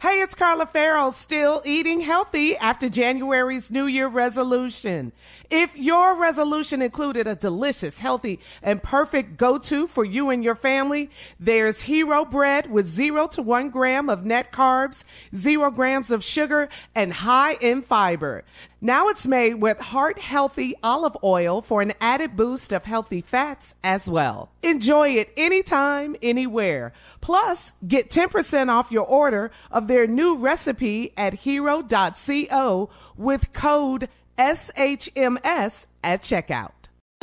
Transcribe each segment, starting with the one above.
Hey, it's Carla Ferrell, still eating healthy after January's New Year resolution. If your resolution included a delicious, healthy, and perfect go-to for you and your family, there's Hero Bread with zero to one gram of net carbs, zero grams of sugar, and high in fiber. Now it's made with heart healthy olive oil for an added boost of healthy fats as well. Enjoy it anytime, anywhere. Plus, get 10% off your order of their new recipe at hero.co with code SHMS at checkout.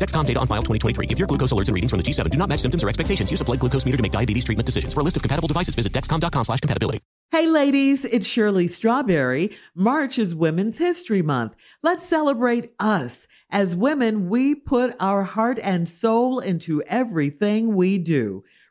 Dexcom data on file 2023. If your glucose alerts and readings from the G7 do not match symptoms or expectations, use a blood glucose meter to make diabetes treatment decisions. For a list of compatible devices, visit dexcom.com slash compatibility. Hey ladies, it's Shirley Strawberry. March is Women's History Month. Let's celebrate us. As women, we put our heart and soul into everything we do.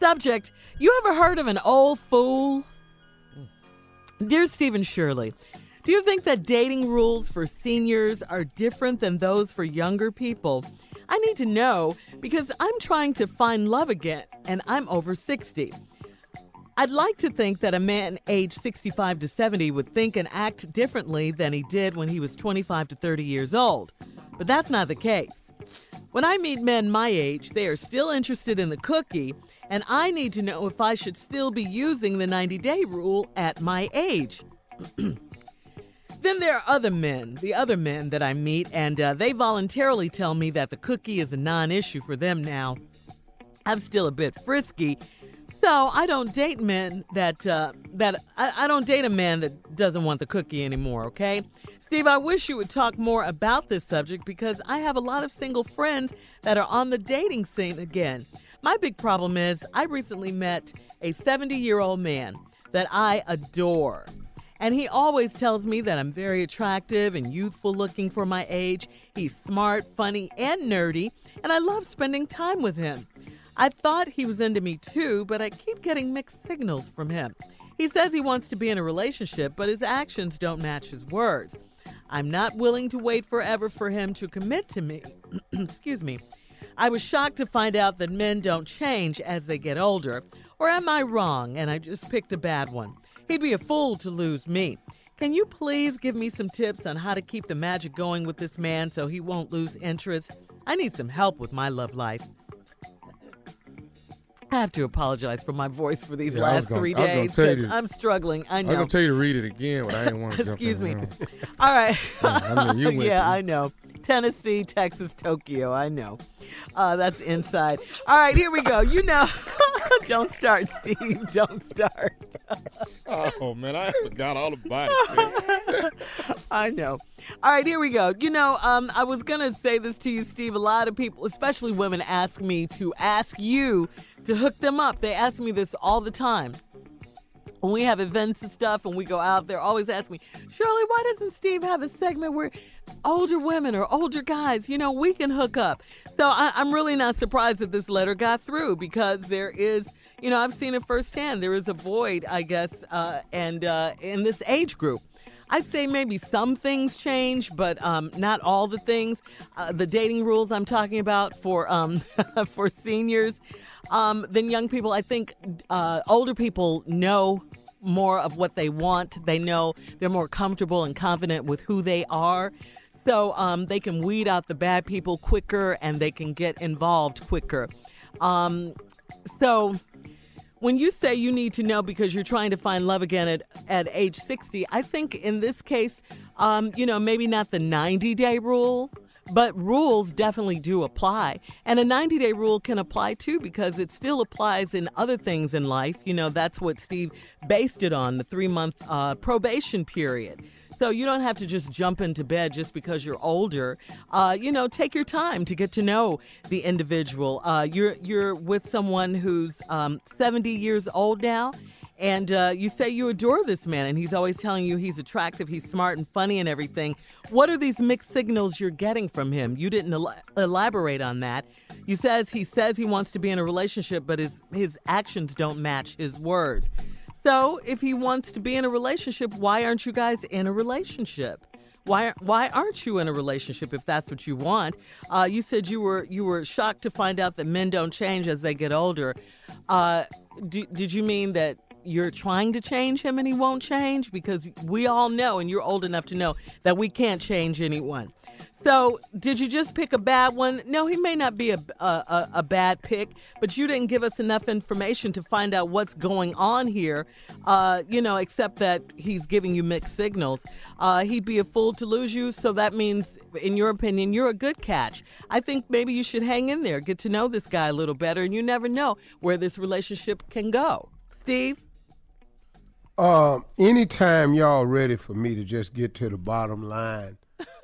Subject You ever heard of an old fool? Dear Stephen Shirley, do you think that dating rules for seniors are different than those for younger people? I need to know because I'm trying to find love again and I'm over 60. I'd like to think that a man aged 65 to 70 would think and act differently than he did when he was 25 to 30 years old, but that's not the case. When I meet men my age, they are still interested in the cookie, and I need to know if I should still be using the 90 day rule at my age. then there are other men, the other men that I meet, and uh, they voluntarily tell me that the cookie is a non issue for them now. I'm still a bit frisky, so I don't date men that uh, that I, I don't date a man that doesn't want the cookie anymore. Okay, Steve, I wish you would talk more about this subject because I have a lot of single friends that are on the dating scene again. My big problem is I recently met a 70 year old man that I adore. And he always tells me that I'm very attractive and youthful looking for my age. He's smart, funny, and nerdy, and I love spending time with him. I thought he was into me too, but I keep getting mixed signals from him. He says he wants to be in a relationship, but his actions don't match his words. I'm not willing to wait forever for him to commit to me. Excuse me. I was shocked to find out that men don't change as they get older. Or am I wrong and I just picked a bad one? He'd be a fool to lose me. Can you please give me some tips on how to keep the magic going with this man so he won't lose interest? I need some help with my love life. I have to apologize for my voice for these Yeah, last gonna- three I was gonna days because I'm struggling. I know. I was know. gonna tell you to read it again, but I didn't want to. Excuse me. All right. I mean, yeah, through- I know. Tennessee, Texas, Tokyo. I know. Uh, that's inside. All right, here we go. You know, don't start, Steve. Don't start. Oh man, I forgot all about it. I know. All right, here we go. You know, um, I was gonna say this to you, Steve. A lot of people, especially women, ask me to ask you to hook them up. They ask me this all the time. When we have events and stuff and we go out, they're always asking me, Shirley, why doesn't Steve have a segment where older women or older guys, you know, we can hook up? So I, I'm really not surprised that this letter got through because there is you know, I've seen it firsthand. There is a void, I guess, uh, and uh, in this age group. I'd say maybe some things change, but um, not all the things. Uh, the dating rules I'm talking about for um, for seniors um, than young people. I think uh, older people know more of what they want. They know they're more comfortable and confident with who they are. So um, they can weed out the bad people quicker and they can get involved quicker. Um, so when you say you need to know because you're trying to find love again at, at age 60, I think in this case, um, you know, maybe not the 90 day rule, but rules definitely do apply. And a 90 day rule can apply too because it still applies in other things in life. You know, that's what Steve based it on the three month uh, probation period. So you don't have to just jump into bed just because you're older. Uh, you know, take your time to get to know the individual. Uh, you're you're with someone who's um, 70 years old now. And uh, you say you adore this man, and he's always telling you he's attractive, he's smart and funny and everything. What are these mixed signals you're getting from him? You didn't el- elaborate on that. You says he says he wants to be in a relationship, but his his actions don't match his words. So, if he wants to be in a relationship, why aren't you guys in a relationship? Why why aren't you in a relationship if that's what you want? Uh, you said you were you were shocked to find out that men don't change as they get older. Uh, do, did you mean that you're trying to change him and he won't change? Because we all know, and you're old enough to know that we can't change anyone. So, did you just pick a bad one? No, he may not be a, a, a, bad pick, but you didn't give us enough information to find out what's going on here, uh, you know, except that he's giving you mixed signals. Uh, he'd be a fool to lose you, so that means, in your opinion, you're a good catch. I think maybe you should hang in there, get to know this guy a little better, and you never know where this relationship can go. Steve? Um, anytime y'all ready for me to just get to the bottom line,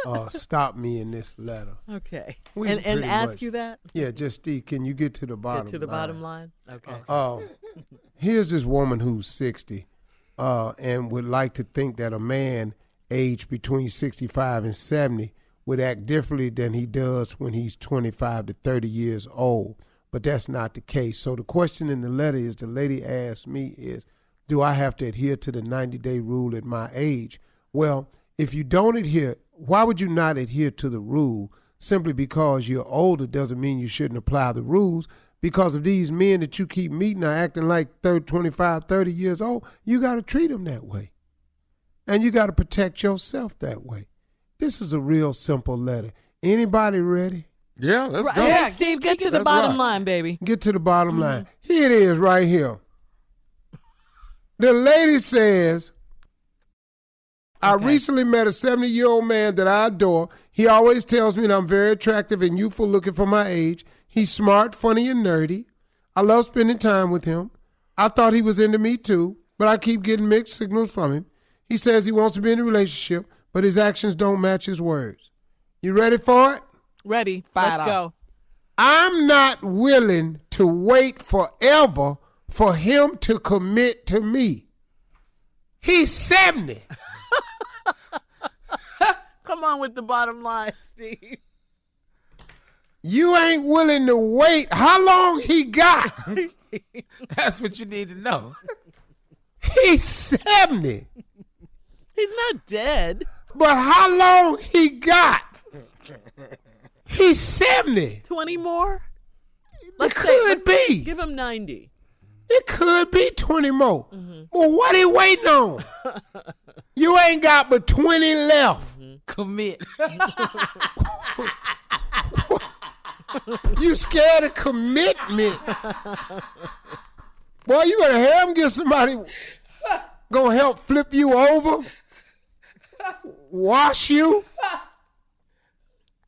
uh, stop me in this letter. Okay. We and and ask much- you that? Yeah, just can you get to the bottom? Get to the line? bottom line? Okay. Uh, here's this woman who's 60 uh, and would like to think that a man aged between 65 and 70 would act differently than he does when he's 25 to 30 years old. But that's not the case. So the question in the letter is the lady asked me is, do I have to adhere to the 90 day rule at my age? Well, if you don't adhere, why would you not adhere to the rule? Simply because you're older doesn't mean you shouldn't apply the rules. Because of these men that you keep meeting are acting like 30, 25, 30 years old, you got to treat them that way. And you got to protect yourself that way. This is a real simple letter. Anybody ready? Yeah, let's go. hey, Steve, get to the That's bottom right. line, baby. Get to the bottom mm-hmm. line. Here it is right here. The lady says, I Okay. recently met a 70 year old man that I adore. He always tells me that I'm very attractive and youthful looking for my age. He's smart, funny, and nerdy. I love spending time with him. I thought he was into me too, but I keep getting mixed signals from him. He says he wants to be in a relationship, but his actions don't match his words. You ready for it? Ready. Fire Let's up. go. I'm not willing to wait forever for him to commit to me. He's 70. Come on with the bottom line, Steve. You ain't willing to wait. How long he got? That's what you need to know. He's 70. He's not dead. But how long he got? He's 70. 20 more? It say- could let's be. Give him 90. It could be 20 more. Mm-hmm. Well, what he waiting on? you ain't got but 20 left. Mm-hmm. Commit. You scared of commitment. Boy, you better have him get somebody gonna help flip you over, wash you.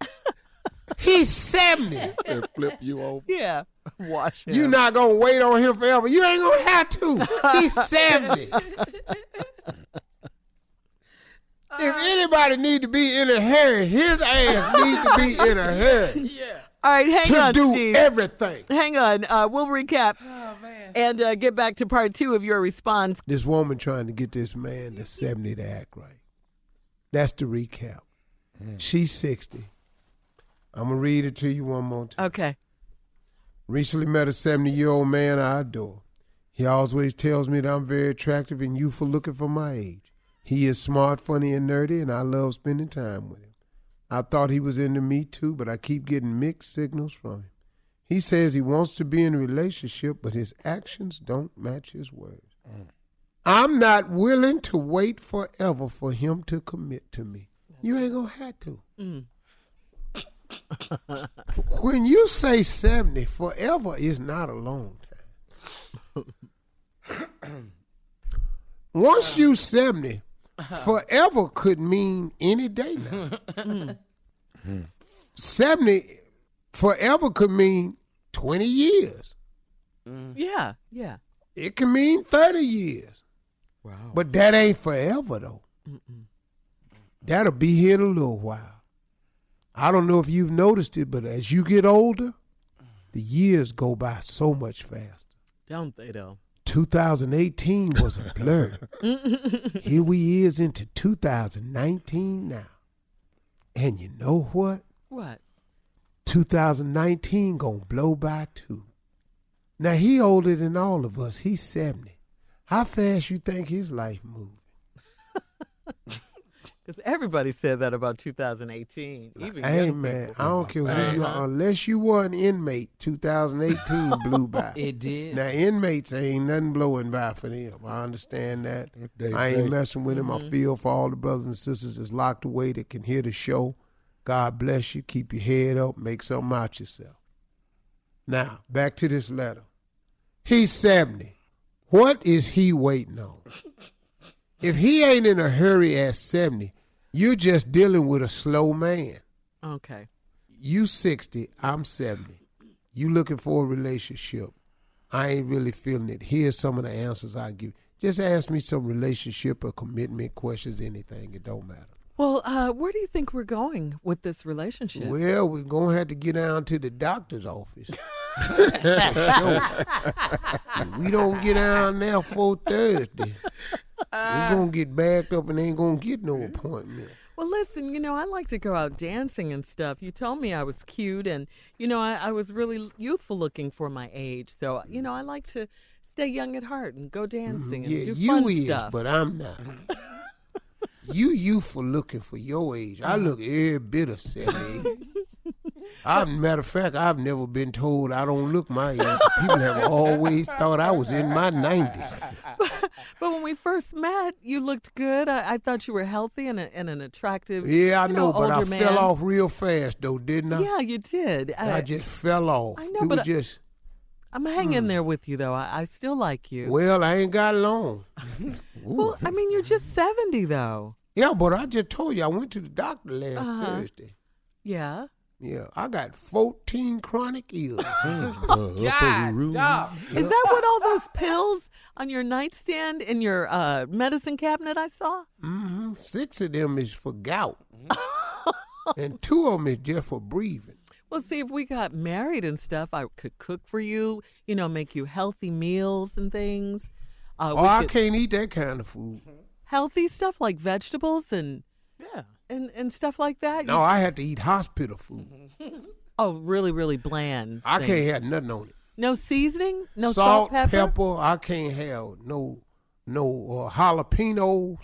He's 70. And flip you over. Yeah. Wash him. You're not gonna wait on him forever. You ain't gonna have to. He's 70. if anybody need to be in a hurry, his ass need to be in a hurry Yeah. All right, hang on to on, do Steve. everything. hang on. Uh, we'll recap and uh, get back to part two of your response. This woman trying to get this man to 70 to act right. That's the recap. She's 60. I'm gonna read it to you one more time. Okay. Recently met a 70 year old man I adore. He always tells me that I'm very attractive and youthful looking for my age. He is smart, funny, and nerdy, and I love spending time with him. I thought he was into me too, but I keep getting mixed signals from him. He says he wants to be in a relationship, but his actions don't match his words. Mm. I'm not willing to wait forever for him to commit to me. You ain't gonna have to. Mm. When you say 70, forever is not a long time. Once you 70, forever could mean any day now. 70, forever could mean 20 years. Yeah. Yeah. It can mean 30 years. Wow. But that ain't forever, though. That'll be here in a little while. I don't know if you've noticed it, but as you get older, the years go by so much faster. Don't they though? 2018 was a blur. Here we is into 2019 now. And you know what? What? 2019 gonna blow by too. Now he older than all of us. He's 70. How fast you think his life moving? Because everybody said that about 2018. Even Hey man, people. I don't care who you are, uh-huh. unless you were an inmate. 2018 blew by. It did. Now inmates ain't nothing blowing by for them. I understand that. They- I they- ain't messing with them. I mm-hmm. feel for all the brothers and sisters that's locked away that can hear the show. God bless you. Keep your head up. Make something out yourself. Now back to this letter. He's 70. What is he waiting on? If he ain't in a hurry at 70, you're just dealing with a slow man. Okay. You 60, I'm 70. You looking for a relationship. I ain't really feeling it. Here's some of the answers I give. Just ask me some relationship or commitment questions, anything. It don't matter. Well, uh, where do you think we're going with this relationship? Well, we're going to have to get down to the doctor's office. If we don't get down there for Thursday. We're going to get backed up and ain't going to get no appointment. Well, listen, you know, I like to go out dancing and stuff. You told me I was cute and, you know, I, I was really youthful looking for my age. So, you know, I like to stay young at heart and go dancing and mm-hmm. Yeah, do you fun is, stuff. but I'm not. you youthful looking for your age. I uh-huh. look every bit of seventy. I, matter of fact, I've never been told I don't look my age. People have always thought I was in my nineties. But when we first met, you looked good. I, I thought you were healthy and, a, and an attractive. Yeah, I you know, but I older fell off real fast though, didn't I? Yeah, you did. I just fell off. I know, it but I- just I'm hanging there with you, though. I, I still like you. well, I ain't got long. well, I mean, you're just 70, though. Yeah, but I just told you I went to the doctor last Uh-huh. Thursday. Yeah. Yeah, I got fourteen chronic illness. God, dog. Is that what all those pills on your nightstand in your uh, medicine cabinet I saw? hmm Six of them is for gout, and two of them is just for breathing. Well, see, if we got married and stuff, I could cook for you, you know, make you healthy meals and things. Uh, oh, we I could- can't eat that kind of food. Healthy stuff like vegetables and, Yeah. And, and stuff like that. No, You- I had to eat hospital food. oh, really, really bland. I things. can't have nothing on it. No seasoning? No salt, salt, pepper? I can't have no no uh, jalapeno,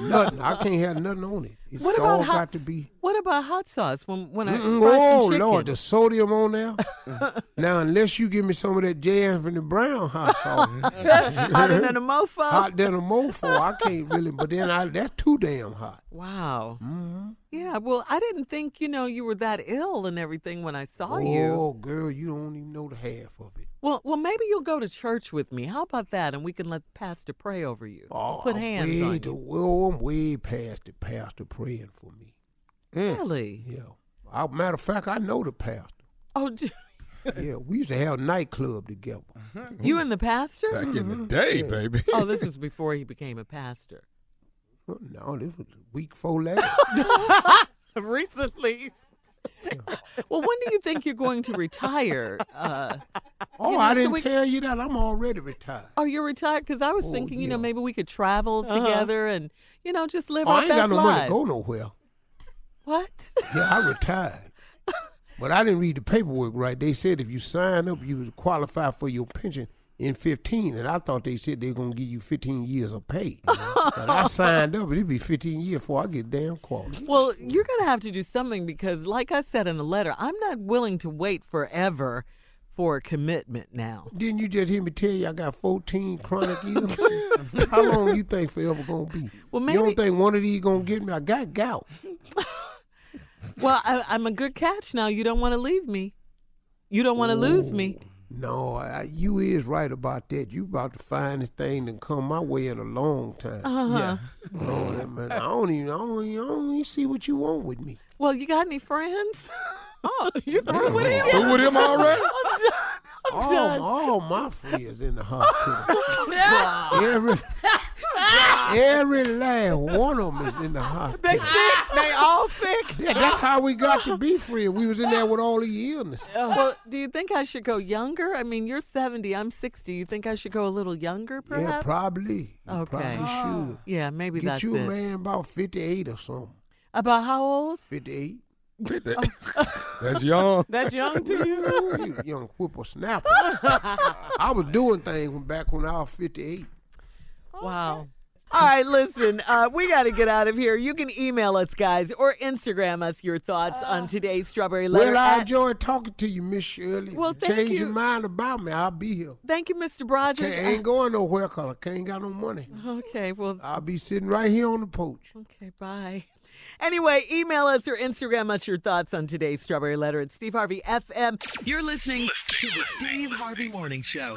nothing. I can't have nothing on it. It's What all about hot- got to be. What about hot sauce when when I Mm-mm, oh? Lord, the sodium on there. now, unless you give me some of that J. Anthony Brown hot sauce, Hotter than a mofo. hot than a mofo, I can't really. But then I, that's too damn hot. Wow. Mm-hmm. Yeah. Well, I didn't think you know you were that ill and everything when I saw you. Oh, girl, you don't even know the half of it. Well, well, maybe you'll go to church with me. How about that? And we can let the pastor pray over you. Oh, Put I'm hands way on to- you. Well, I'm way past the pastor praying for me. Mm. Really? Yeah. I, matter of fact, I know the pastor. Oh, d- Yeah, we used to have nightclub together. Mm-hmm. you and the pastor? Back in the mm-hmm. day, baby. Oh, this was before he became a pastor. No, this was a week before last. Recently. well, when do you think you're going to retire? Uh, oh, you know, I didn't we- tell you that. I'm already retired. oh, you're retired? Because I was Oh, thinking, you know, maybe we could travel uh-huh. together and, you know, just live Oh, our I ain't best got no money to go nowhere. What? Yeah, I retired. but I didn't read the paperwork right. They said if you sign up, you would qualify for your pension in 15. And I thought they said they were going to give you 15 years of pay. and I signed up, it'd be 15 years before I get damn qualified. Well, you're going to have to do something because, like I said in the letter, I'm not willing to wait forever for a commitment now. Didn't you just hear me tell you I got 14 chronic illnesses? How long you think forever going to be? Well, maybe, You don't think one of these going to get me? I got gout. Well, I, I'm a good catch now. You don't want to leave me. You don't want to lose me. No, I, you is right about that. You about to find this thing that come my way in a long time. Uh-huh. Oh, that man, I don't even, I don't, even, I don't even see what you want with me. Well, you got any friends? oh, you through with him? Through with him already? I'm done. I'm all, done. all my friends in the hospital. every, every last one of them is in the hospital. They sick. They all sick. Yeah, that's how we got to be friends. We was in there with all the illness. Well, do you think I should go younger? I mean, you're 70, I'm 60. You think I should go a little younger, perhaps? Yeah, probably. You Okay. Probably ah. should. Yeah, maybe Get that's you a it. man about 58 or something. About how old? 58. That's young. That's young to you. You young whippersnapper. I was doing things when, back when I was 58. Wow. All right, listen, uh, we got to get out of here. You can email us, guys, or Instagram us your thoughts on today's Strawberry Letter. Well, I at- enjoyed talking to you, Miss Shirley. Well, If you thank Change you. your mind about me. I'll be here. Thank you, Mr. Broderick. Can't, ain't going nowhere because I ain't got no money. Okay, well, I'll be sitting right here on the porch. okay, bye. Anyway, email us or Instagram us your thoughts on today's Strawberry Letter at Steve Harvey FM. You're listening to the Steve Harvey Morning Show.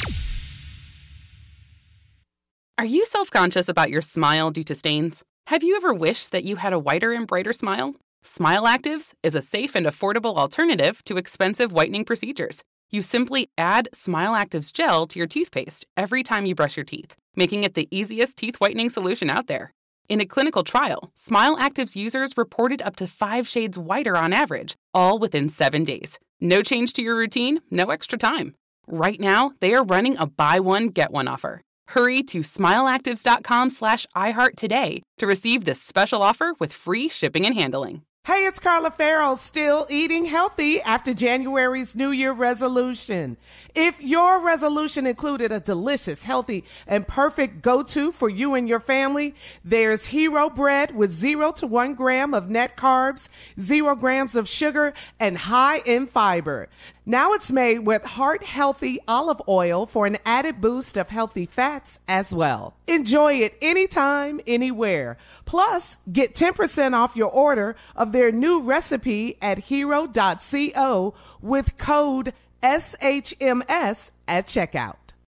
Are you self conscious about your smile due to stains? Have you ever wished that you had a whiter and brighter smile? Smile Actives is a safe and affordable alternative to expensive whitening procedures. You simply add Smile Actives gel to your toothpaste every time you brush your teeth, making it the easiest teeth whitening solution out there. In a clinical trial, Smile Actives users reported up to five shades whiter on average, all within seven days. No change to your routine, no extra time. Right now, they are running a buy one, get one offer. Hurry to smileactives.com slash iHeart today to receive this special offer with free shipping and handling. Hey, it's Carla Ferrell, still eating healthy after January's New Year resolution. If your resolution included a delicious, healthy, and perfect go-to for you and your family, there's Hero Bread with zero to one gram of net carbs, zero grams of sugar, and high in fiber. Now it's made with heart healthy olive oil for an added boost of healthy fats as well. Enjoy it anytime, anywhere. Plus, get 10% off your order of their new recipe at hero.co with code SHMS at checkout.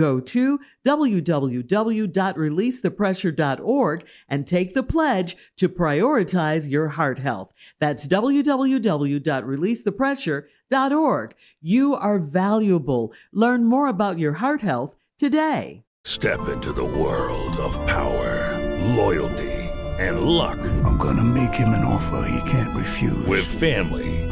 Go to www.releasethepressure.org and take the pledge to prioritize your heart health. That's www.releasethepressure.org. You are valuable. Learn more about your heart health today. Step into the world of power, loyalty, and luck. I'm going to make him an offer he can't refuse. With family,